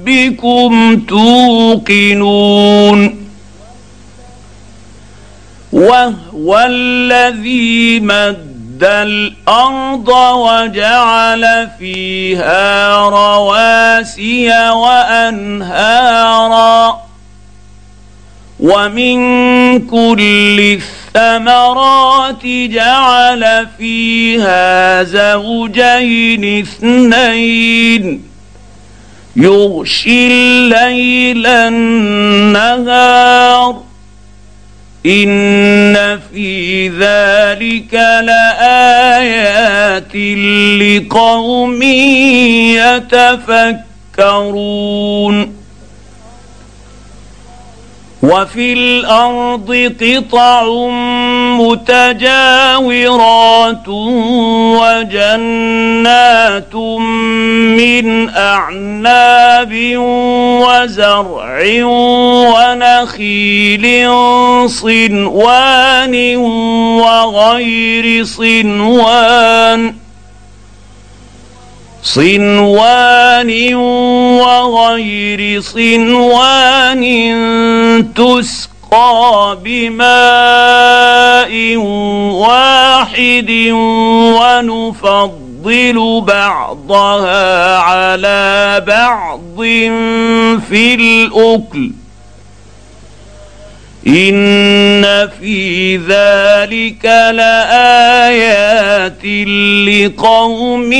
ربكم توقنون وهو الذي مد الأرض وجعل فيها رواسي وأنهارا ومن كل الثمرات جعل فيها زوجين اثنين يغشي الليل النهار. إن في ذلك لآيات لقوم يتفكرون. وفي الأرض قطع متجاورات وجنات من أعناب وزرع ونخيل صنوان وغير صنوان. صنوان وغير صنوان تسقى بماء واحد ونفضل بعضها على بعض في الأكل. إن في ذلك لآيات لقوم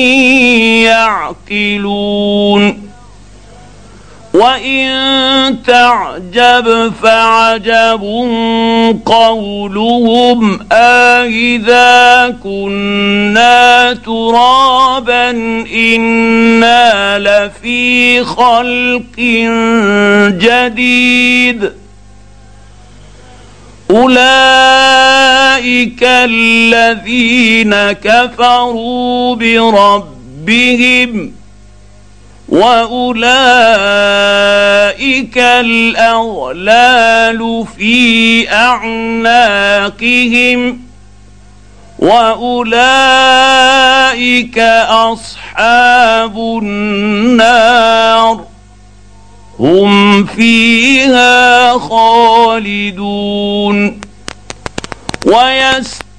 يعقلون. وان تعجب فعجب قولهم أإذا كنا ترابا أنا لفي خلق جديد اولئك الذين كفروا بربهم وأولئك الأغلال في أعناقهم وأولئك أصحاب النار هم فيها خالدون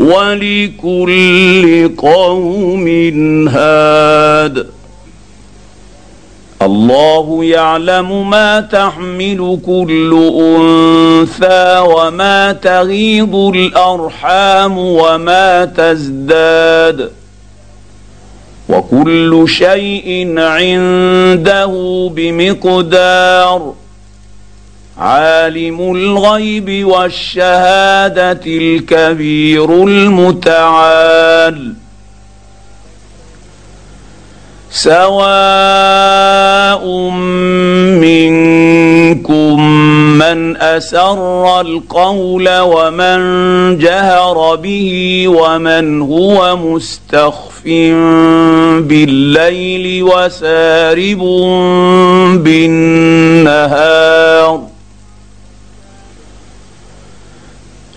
ولكل قوم هاد. الله يعلم ما تحمل كل أنثى وما تغيض الأرحام وما تزداد. وكل شيء عنده بمقدار. عالم الغيب والشهادة الكبير المتعال. سواء منكم من أسر القول ومن جهر به ومن هو مستخف بالليل وسارب بالنهار.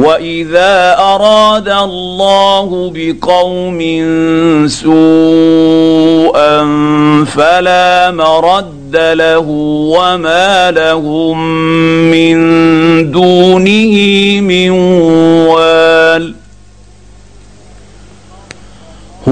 واذا اراد الله بقوم سوءا فلا مرد له وما لهم من دونه من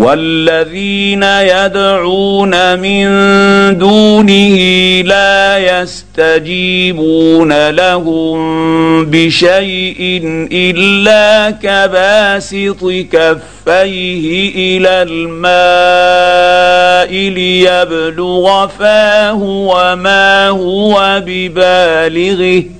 والذين يدعون من دونه لا يستجيبون لهم بشيء إلا كباسط كفيه إلى الماء ليبلغ فاه وما هو ببالغه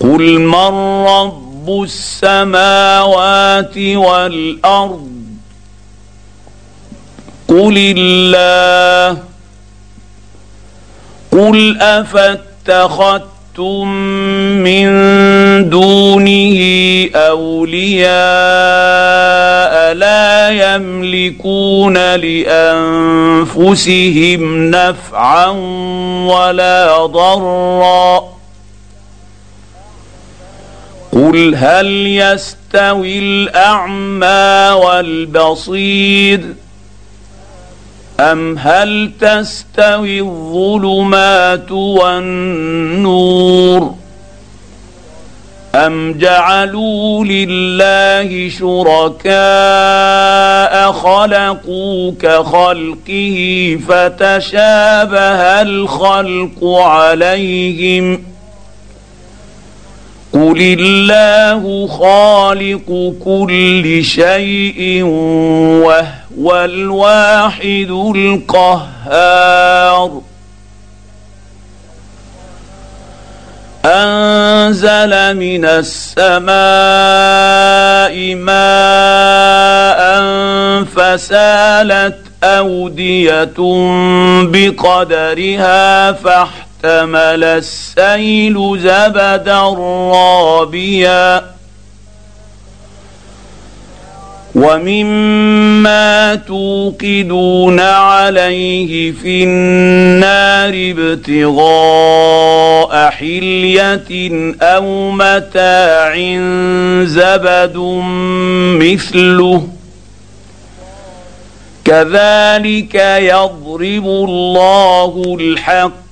قل من رب السماوات والارض قل الله قل افاتخذتم من دونه اولياء لا يملكون لانفسهم نفعا ولا ضرا قل هل يستوي الاعمى والبصير ام هل تستوي الظلمات والنور ام جعلوا لله شركاء خلقوا كخلقه فتشابه الخلق عليهم قل الله خالق كل شيء وهو الواحد القهار. انزل من السماء ماء فسالت اوديه بقدرها فاحتمل السيل زبدا رابيا. ومما توقدون عليه في النار ابتغاء حلية أو متاع زبد مثله. كذلك يضرب الله الحق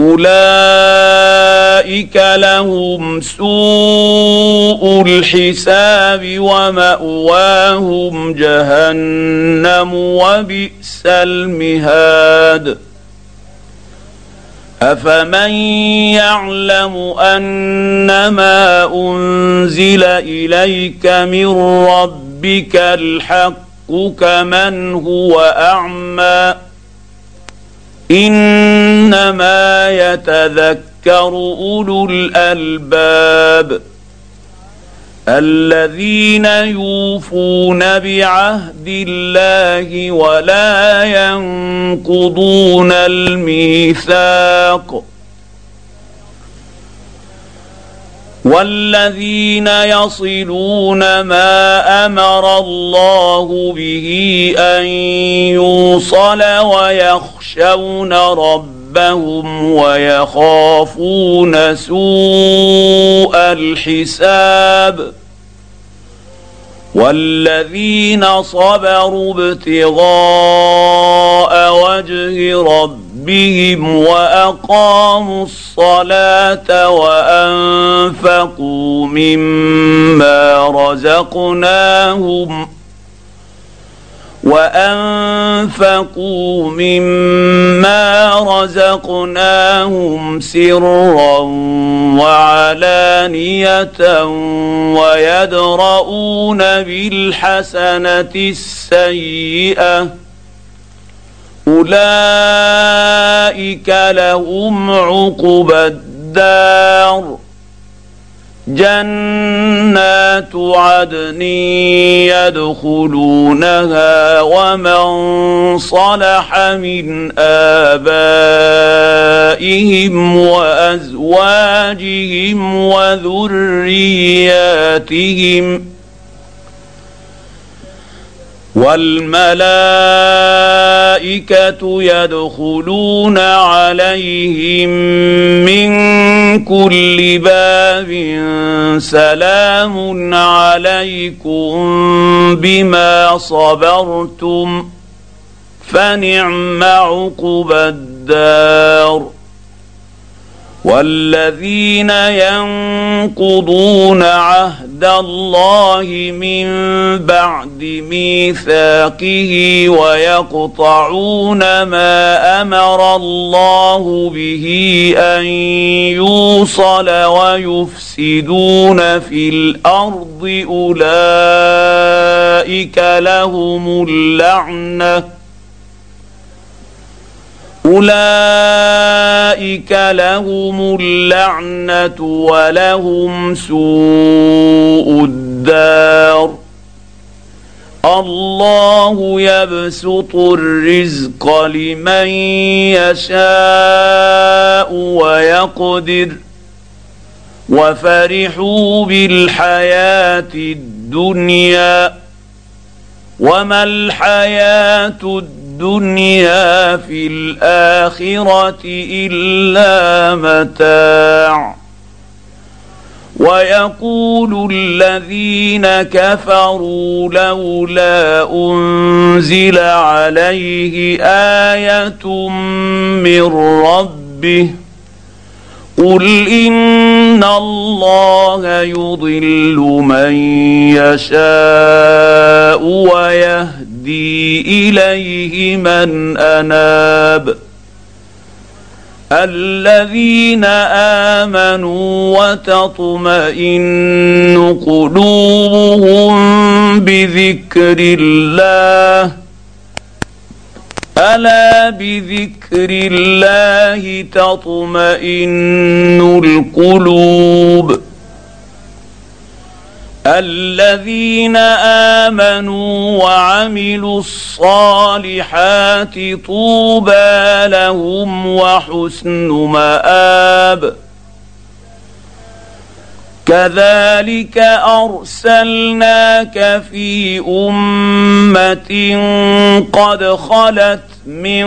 أولئك لهم سوء الحساب ومأواهم جهنم وبئس المهاد. أفمن يعلم أنما أنزل إليك من ربك الحق كمن هو أعمى؟ إنما يتذكر أولو الألباب الذين يوفون بعهد الله ولا ينقضون الميثاق والذين يصلون ما أمر الله به ان يوصل ويخشون ربهم ويخافون سوء الحساب والذين صبروا ابتغاء وجه ربهم وأقاموا الصلاة وأنفقوا مما رزقناهم وأنفقوا مما رزقناهم سرا وعلانية ويدرؤون بالحسنة السيئة أولئك لهم عقبى الدار. جنات عدن يدخلونها ومن صلح من آبائهم وأزواجهم وذرياتهم والملائكة يدخلون عليهم من كل باب سلام عليكم بما صبرتم فنعم عقبى الدار والذين ينقضون عهد الله من بعد ميثاقه ويقطعون ما أمر الله به أن يوصل ويفسدون في الأرض أولئك لهم اللعنة اولئك لهم اللعنه ولهم سوء الدار الله يبسط الرزق لمن يشاء ويقدر وفرحوا بالحياة الدنيا وما الحياة الدنيا الدنيا في الآخرة إلا متاع. ويقول الذين كفروا لولا أنزل عليه آية من ربه قل إن الله يضل من يشاء ويهدي إليه من أناب الذين آمنوا وتطمئن قلوبهم بذكر الله ألا بذكر الله تطمئن القلوب الذين آمنوا وعملوا الصالحات طوبى لهم وحسن مآب. كذلك أرسلناك في أمة قد خلت من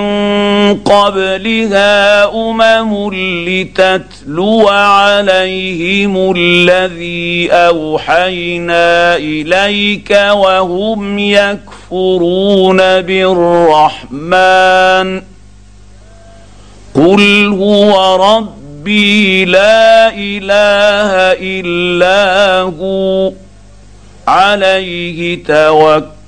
قبلها أمم لتتلو عليهم الذي أوحينا إليك وهم يكفرون بالرحمن. قل هو ربي لا إله إلا هو. عليه توكل.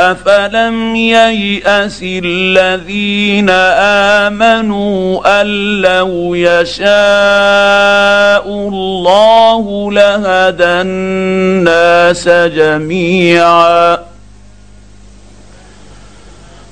افلم يياس الذين امنوا ان لو يشاء الله لهدى الناس جميعا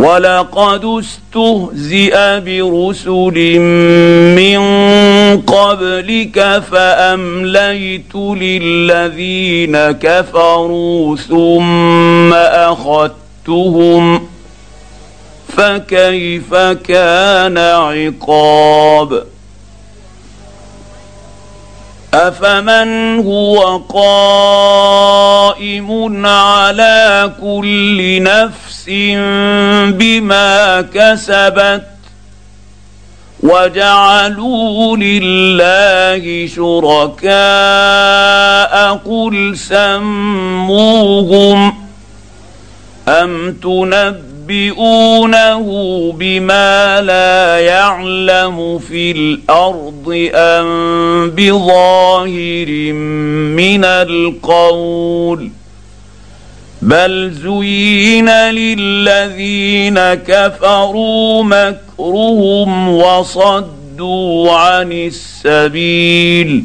ولقد استهزئ برسل من قبلك فامليت للذين كفروا ثم اخذتهم فكيف كان عقاب افمن هو قائم على كل نفس بما كسبت وجعلوا لله شركاء قل سموهم ام تنبئ ينبئونه بما لا يعلم في الأرض أم بظاهر من القول بل زين للذين كفروا مكرهم وصدوا عن السبيل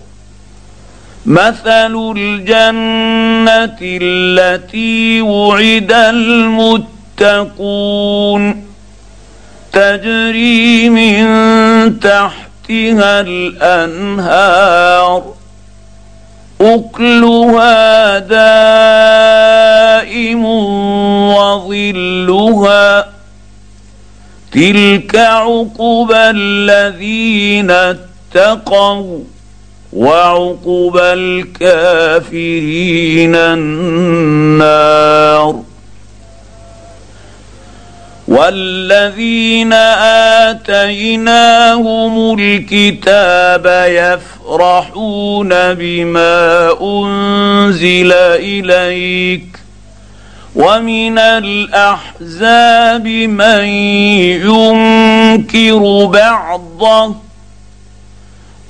مثل الجنه التي وعد المتقون تجري من تحتها الانهار اكلها دائم وظلها تلك عقبى الذين اتقوا وعقبى الكافرين النار والذين آتيناهم الكتاب يفرحون بما أنزل إليك ومن الأحزاب من ينكر بعضه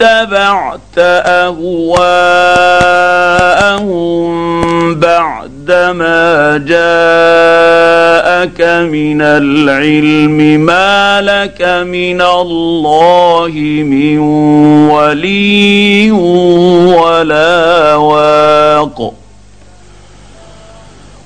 اتبعت أهواءهم بعدما جاءك من العلم ما لك من الله من ولي ولا واق.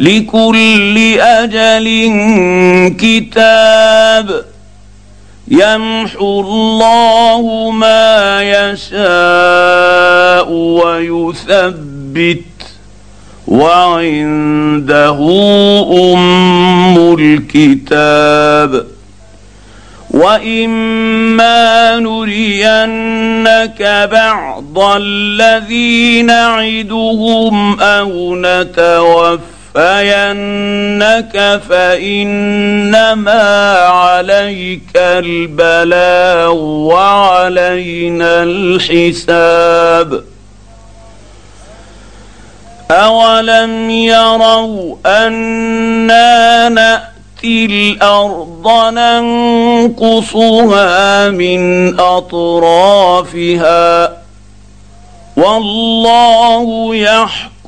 لكل أجل كتاب يمحو الله ما يشاء ويثبت وعنده أم الكتاب وإما نرينك بعض الذي نعدهم أو نتوفى نتوفينك فانما عليك البلاغ وعلينا الحساب اولم يروا أنا ناتي الأرض ننقصها من اطرافها والله يحكم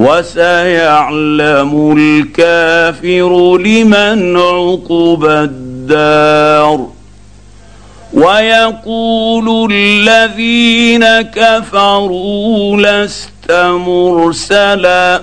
وسيعلم الكافر لمن عقب الدار. ويقول الذين كفروا لست مرسلا.